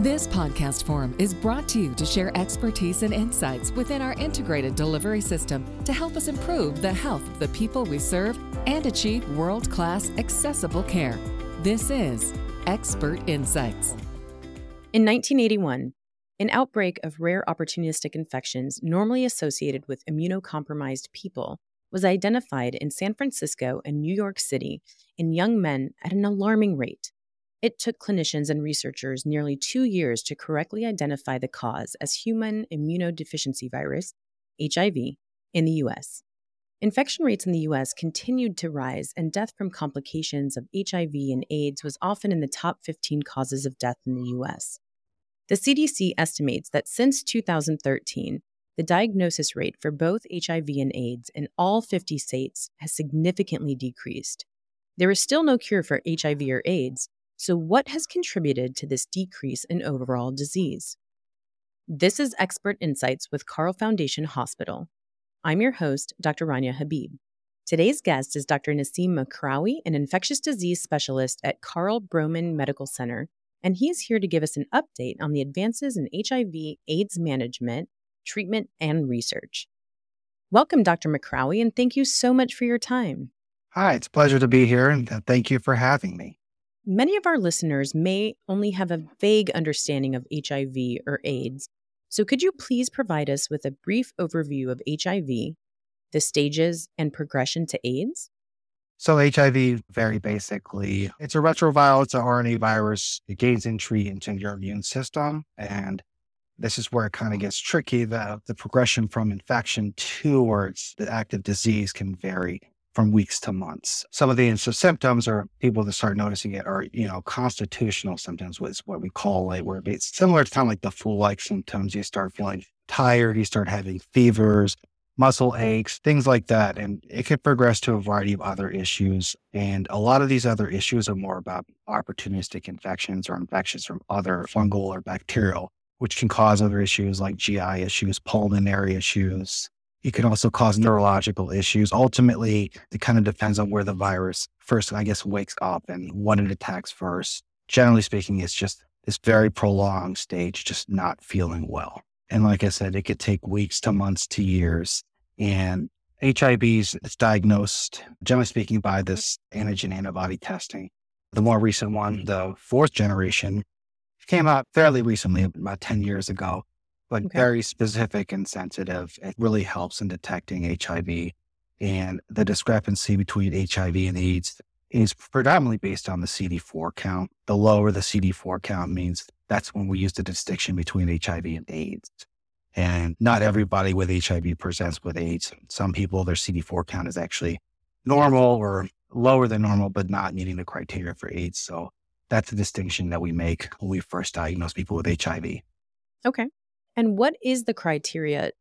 This podcast forum is brought to you to share expertise and insights within our integrated delivery system to help us improve the health of the people we serve and achieve world class accessible care. This is Expert Insights. In 1981, an outbreak of rare opportunistic infections normally associated with immunocompromised people was identified in San Francisco and New York City in young men at an alarming rate. It took clinicians and researchers nearly two years to correctly identify the cause as human immunodeficiency virus, HIV, in the US. Infection rates in the US continued to rise, and death from complications of HIV and AIDS was often in the top 15 causes of death in the US. The CDC estimates that since 2013, the diagnosis rate for both HIV and AIDS in all 50 states has significantly decreased. There is still no cure for HIV or AIDS, so, what has contributed to this decrease in overall disease? This is Expert Insights with Carle Foundation Hospital. I'm your host, Dr. Rania Habib. Today's guest is Dr. Naseem Makrawi, an infectious disease specialist at Carle BroMenn Medical Center, and he is here to give us an update on the advances in HIV AIDS management, treatment, and research. Welcome, Dr. Makrawi, and thank you so much for your time. Hi, it's a pleasure to be here, and uh, thank you for having me. Many of our listeners may only have a vague understanding of HIV or AIDS. So, could you please provide us with a brief overview of HIV, the stages, and progression to AIDS? So, HIV, very basically, it's a retroviral, it's an RNA virus. It gains entry into your immune system. And this is where it kind of gets tricky. The, the progression from infection towards the active disease can vary from weeks to months. Some of the symptoms are people that start noticing it are, you know, constitutional symptoms, which is what we call it, where it's similar to kind of like the flu-like symptoms. You start feeling tired, you start having fevers, muscle aches, things like that. And it could progress to a variety of other issues. And a lot of these other issues are more about opportunistic infections or infections from other fungal or bacterial, which can cause other issues like GI issues, pulmonary issues, it can also cause neurological issues. Ultimately, it kind of depends on where the virus first, I guess, wakes up and what it attacks first. Generally speaking, it's just this very prolonged stage, just not feeling well. And like I said, it could take weeks to months to years. And HIV is diagnosed, generally speaking, by this antigen antibody testing. The more recent one, the fourth generation, came out fairly recently, about 10 years ago but okay. very specific and sensitive. It really helps in detecting HIV. And the discrepancy between HIV and AIDS is predominantly based on the CD4 count. The lower the CD4 count means that's when we use the distinction between HIV and AIDS. And not everybody with HIV presents with AIDS. Some people, their CD4 count is actually normal or lower than normal, but not meeting the criteria for AIDS. So that's the distinction that we make when we first diagnose people with HIV. Okay. And what is the criteria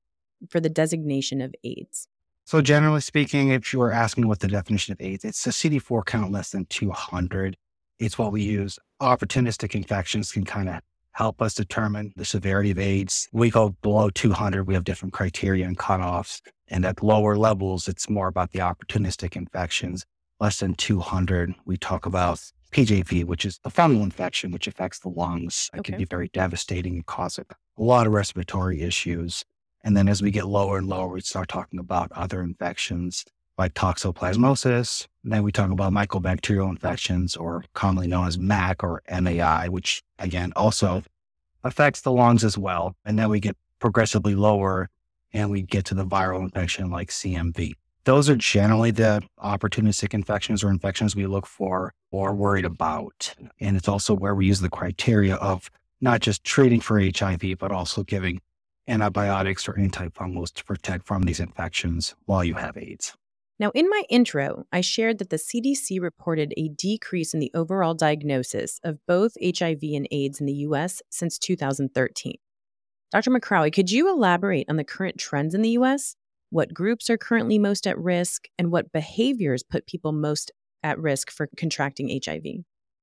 for the designation of AIDS? So, generally speaking, if you are asking what the definition of AIDS, it's a CD4 count less than 200. It's what we use. Opportunistic infections can kind of help us determine the severity of AIDS. We go below 200, we have different criteria and cutoffs. And at lower levels, it's more about the opportunistic infections. Less than 200, we talk about PJP, which is a fungal infection, which affects the lungs. It okay. can be very devastating and cause a lot of respiratory issues. And then as we get lower and lower, we start talking about other infections like toxoplasmosis. And then we talk about mycobacterial infections, or commonly known as MAC or MAI, which again also affects the lungs as well. And then we get progressively lower and we get to the viral infection like CMV. Those are generally the opportunistic infections or infections we look for or worried about. And it's also where we use the criteria of not just treating for HIV, but also giving antibiotics or antifungals to protect from these infections while you have AIDS. Now, in my intro, I shared that the CDC reported a decrease in the overall diagnosis of both HIV and AIDS in the US since 2013. Dr. Makrawi, could you elaborate on the current trends in the US what groups are currently most at risk, and what behaviors put people most at risk for contracting HIV?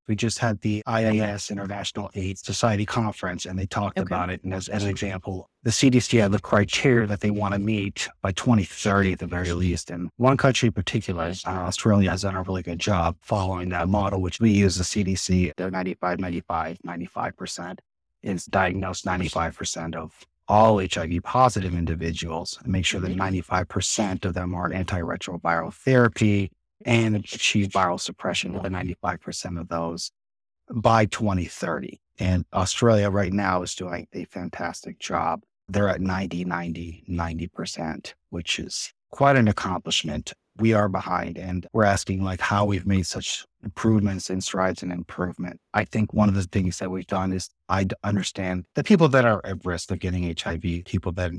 We just had the IAS International AIDS Society conference and they talked okay. about it. And as, as an example, the CDC had the criteria that they want to meet by 2030 at the very least. And one country in particular, uh, Australia, has done a really good job following that model, which we use the CDC, they're 95, 95, 95% is diagnosed 95% of all HIV positive individuals and make sure that 95% mm-hmm. of them are on antiretroviral therapy and achieve viral suppression with 95% of those by 2030. And Australia right now is doing a fantastic job. They're at 90, 90, 90%, which is quite an accomplishment. We are behind and we're asking like how we've made such improvements and strides in improvement. I think one of the things that we've done is I understand the people that are at risk of getting HIV, people that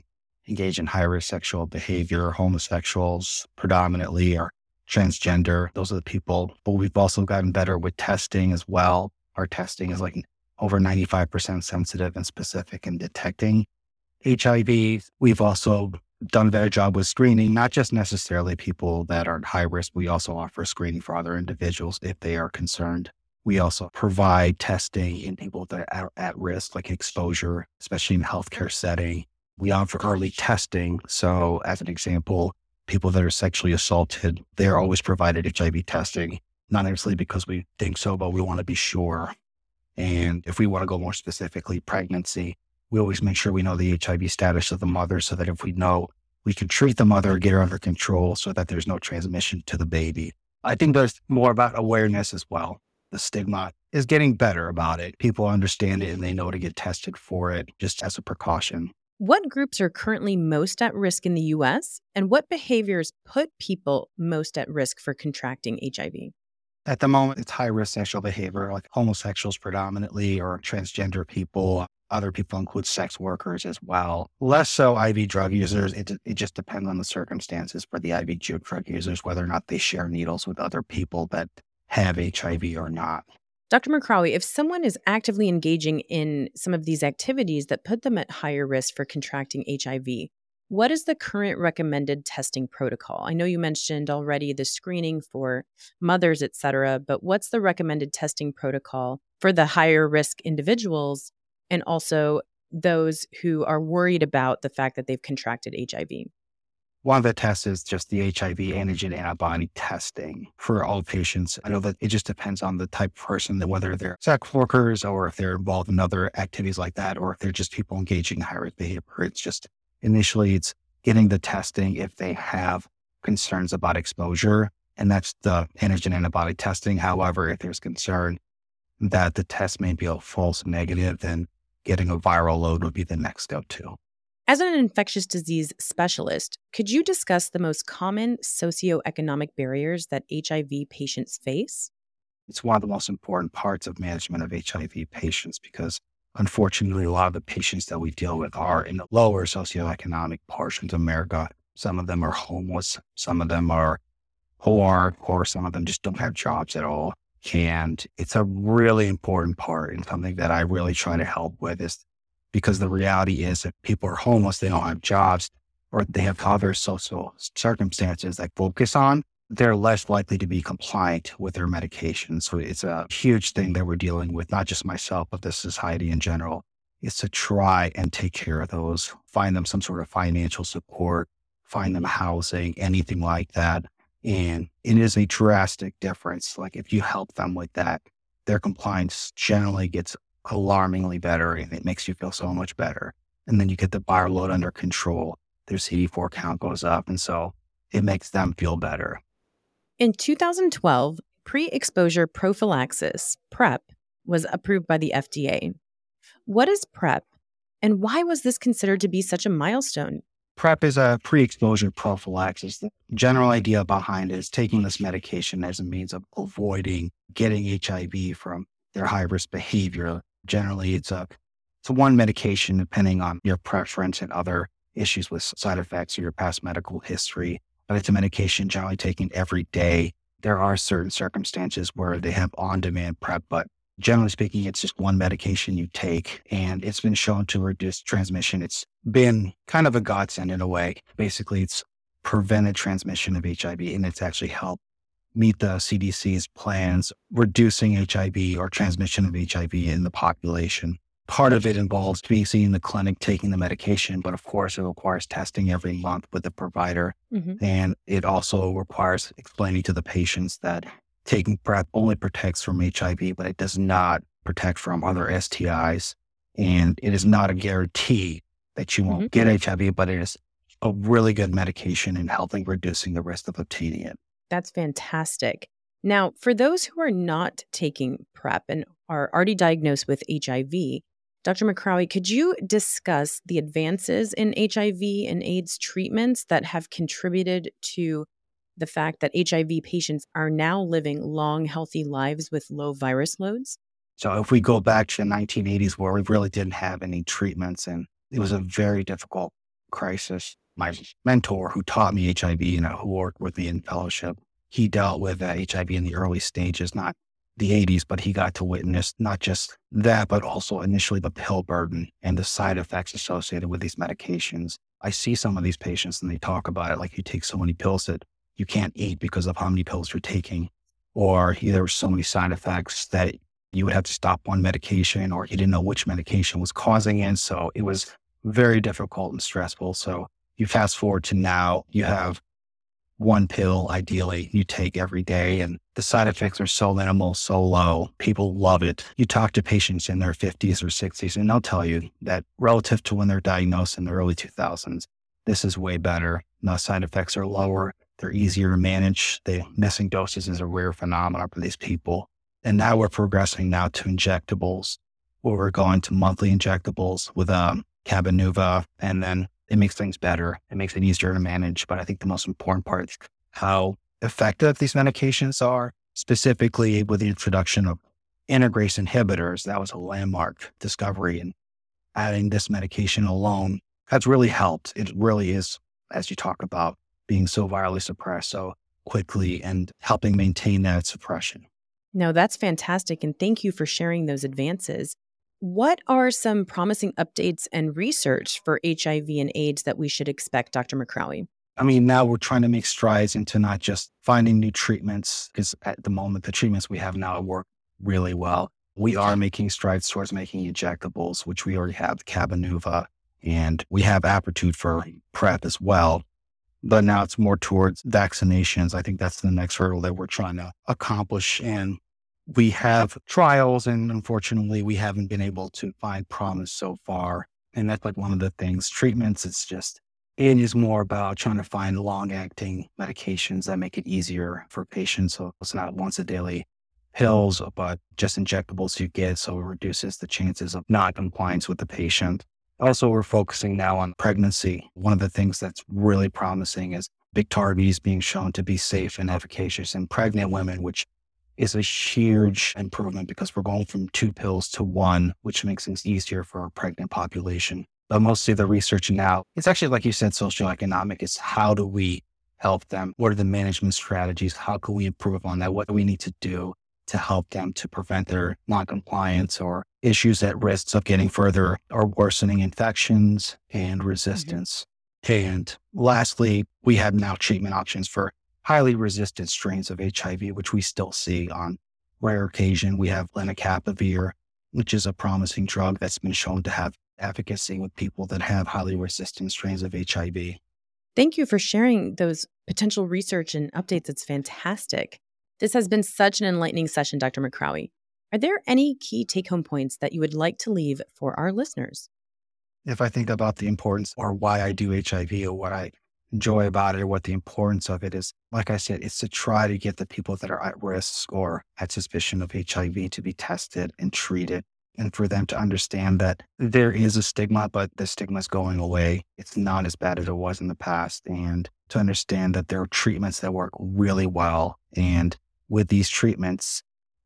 engage in high risk sexual behavior, homosexuals predominantly, or transgender. Those are the people. But we've also gotten better with testing as well. Our testing is like over 95% sensitive and specific in detecting HIV. We've also done a better job with screening, not just necessarily people that are at high risk. We also offer screening for other individuals if they are concerned. We also provide testing in people that are at risk, like exposure, especially in healthcare setting. We offer early testing. So, as an example, people that are sexually assaulted, they're always provided HIV testing, not necessarily because we think so, but we want to be sure. And if we want to go more specifically, pregnancy, we always make sure we know the HIV status of the mother so that if we know, we can treat the mother, get her under control so that there's no transmission to the baby. I think there's more about awareness as well. The stigma is getting better about it. People understand it and they know to get tested for it just as a precaution. What groups are currently most at risk in the US, and what behaviors put people most at risk for contracting HIV? At the moment, it's high risk sexual behavior, like homosexuals predominantly, or transgender people. Other people include sex workers as well. Less so IV drug users. It, it just depends on the circumstances for the IV drug users, whether or not they share needles with other people that have HIV or not. Dr. Makrawi, if someone is actively engaging in some of these activities that put them at higher risk for contracting HIV, what is the current recommended testing protocol? I know you mentioned already the screening for mothers, et cetera, but what's the recommended testing protocol for the higher risk individuals and also those who are worried about the fact that they've contracted HIV? One of the tests is just the HIV antigen antibody testing for all patients. I know that it just depends on the type of person that whether they're sex workers or if they're involved in other activities like that, or if they're just people engaging in high risk behavior. It's just initially it's getting the testing if they have concerns about exposure. And that's the antigen antibody testing. However, if there's concern that the test may be a false negative, then getting a viral load would be the next go to. As an infectious disease specialist, could you discuss the most common socioeconomic barriers that HIV patients face? It's one of the most important parts of management of HIV patients because unfortunately, a lot of the patients that we deal with are in the lower socioeconomic portions of America. Some of them are homeless, some of them are poor, or some of them just don't have jobs at all. And it's a really important part and something that I really try to help with is because the reality is if people are homeless, they don't have jobs or they have other social circumstances that focus on, they're less likely to be compliant with their medications. So it's a huge thing that we're dealing with, not just myself, but the society in general, is to try and take care of those, find them some sort of financial support, find them housing, anything like that. And it is a drastic difference. Like if you help them with that, their compliance generally gets alarmingly better and it makes you feel so much better. And then you get the viral load under control. Their CD4 count goes up. And so it makes them feel better. In 2012, pre exposure prophylaxis, PrEP, was approved by the FDA. What is PrEP and why was this considered to be such a milestone? PrEP is a pre exposure prophylaxis. The general idea behind it is taking this medication as a means of avoiding getting HIV from their high risk behavior Generally, it's a it's one medication depending on your preference and other issues with side effects or your past medical history. But it's a medication generally taken every day. There are certain circumstances where they have on-demand PrEP, but generally speaking, it's just one medication you take, and it's been shown to reduce transmission. It's been kind of a godsend in a way. Basically, it's prevented transmission of HIV, and it's actually helped meet the CDC's plans reducing HIV or transmission of HIV in the population. Part of it involves being seen in the clinic taking the medication, but of course, it requires testing every month with the provider. Mm-hmm. And it also requires explaining to the patients that taking PrEP only protects from HIV, but it does not protect from other STIs. And it is not a guarantee that you won't mm-hmm. get HIV, but it is a really good medication in helping reducing the risk of obtaining it. That's fantastic. Now, for those who are not taking PrEP and are already diagnosed with HIV, Dr. Makrawi, could you discuss the advances in HIV and AIDS treatments that have contributed to the fact that HIV patients are now living long, healthy lives with low virus loads? So, if we go back to the 1980s, where we really didn't have any treatments, and it was a very difficult crisis my mentor who taught me HIV, you know, who worked with me in fellowship, he dealt with HIV in the early stages, not the 80s, but he got to witness not just that, but also initially the pill burden and the side effects associated with these medications. I see some of these patients and they talk about it like you take so many pills that you can't eat because of how many pills you're taking, or there were so many side effects that you would have to stop one medication or you didn't know which medication was causing it. So it was very difficult and stressful. So you fast forward to now, you have one pill, ideally, you take every day, and the side effects are so minimal, so low. People love it. You talk to patients in their 50s or 60s, and they'll tell you that relative to when they're diagnosed in the early 2000s, this is way better. The side effects are lower. They're easier to manage. The missing doses is a rare phenomenon for these people. And now we're progressing now to injectables, where we're going to monthly injectables with um, Cabenuva and then it makes things better. It makes it easier to manage. But I think the most important part is how effective these medications are, specifically with the introduction of integrase inhibitors. That was a landmark discovery. And adding this medication alone has really helped. It really is, as you talk about, being so virally suppressed so quickly and helping maintain that suppression. No, that's fantastic. And thank you for sharing those advances. What are some promising updates and research for HIV and AIDS that we should expect, Dr. Makrawi? I mean, now we're trying to make strides into not just finding new treatments, because at the moment, the treatments we have now work really well. We are making strides towards making injectables, which we already have Cabenuva, and we have Apretude for PrEP as well. But now it's more towards vaccinations. I think that's the next hurdle that we're trying to accomplish. And we have trials and unfortunately we haven't been able to find promise so far. And that's like one of the things. Treatments, it's just, it is more about trying to find long acting medications that make it easier for patients. So it's not once a daily pills, but just injectables you get. So it reduces the chances of non compliance with the patient. Also, we're focusing now on pregnancy. One of the things that's really promising is Biktarvy is being shown to be safe and efficacious in pregnant women, which is a huge improvement because we're going from two pills to one, which makes things easier for our pregnant population. But mostly the research now, it's actually, like you said, socioeconomic. It's how do we help them? What are the management strategies? How can we improve on that? What do we need to do to help them to prevent their noncompliance or issues at risks of getting further or worsening infections and mm-hmm. resistance? Mm-hmm. And lastly, we have now treatment options for highly resistant strains of HIV, which we still see on rare occasion. We have lenacapavir, which is a promising drug that's been shown to have efficacy with people that have highly resistant strains of HIV. Thank you for sharing those potential research and updates. It's fantastic. This has been such an enlightening session, Dr. Makrawi. Are there any key take home points that you would like to leave for our listeners? If I think about the importance or why I do HIV or what I enjoy about it or what the importance of it is. Like I said, it's to try to get the people that are at risk or at suspicion of HIV to be tested and treated and for them to understand that there is a stigma, but the stigma is going away. It's not as bad as it was in the past. And to understand that there are treatments that work really well. And with these treatments,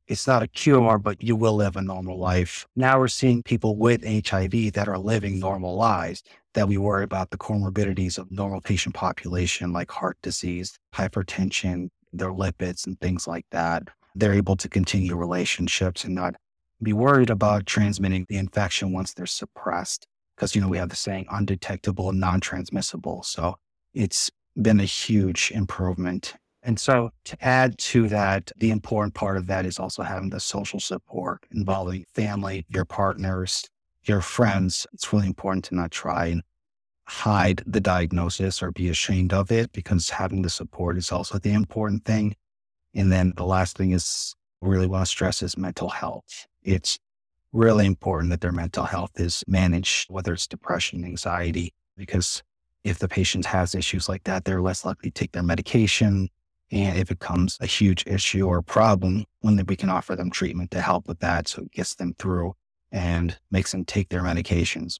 it's not a cure, but you will live a normal life. Now we're seeing people with HIV that are living normal lives that we worry about the comorbidities of normal patient population like heart disease, hypertension, their lipids and things like that. They're able to continue relationships and not be worried about transmitting the infection once they're suppressed. Because, you know, we have the saying undetectable non transmissible. So it's been a huge improvement And so to add to that, the important part of that is also having the social support involving family, your partners, your friends. It's really important to not try and hide the diagnosis or be ashamed of it because having the support is also the important thing. And then the last thing is really want to stress is mental health. It's really important that their mental health is managed, whether it's depression, anxiety, because if the patient has issues like that, they're less likely to take their medication. And if it becomes a huge issue or problem, when we can offer them treatment to help with that. So it gets them through and makes them take their medications.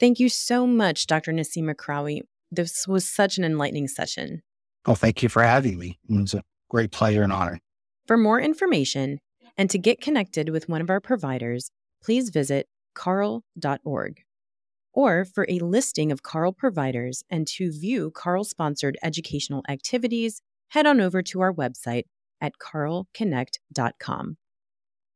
Thank you so much, Dr. Naseem Akrawi. This was such an enlightening session. Oh, thank you for having me. It was a great pleasure and honor. For more information and to get connected with one of our providers, please visit carle.org. Or for a listing of Carle providers and to view Carle sponsored educational activities, head on over to our website at carleconnect.com.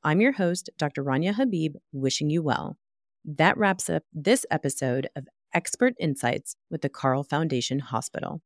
I'm your host, Dr. Rania Habib, wishing you well. That wraps up this episode of Expert Insights with the Carle Foundation Hospital.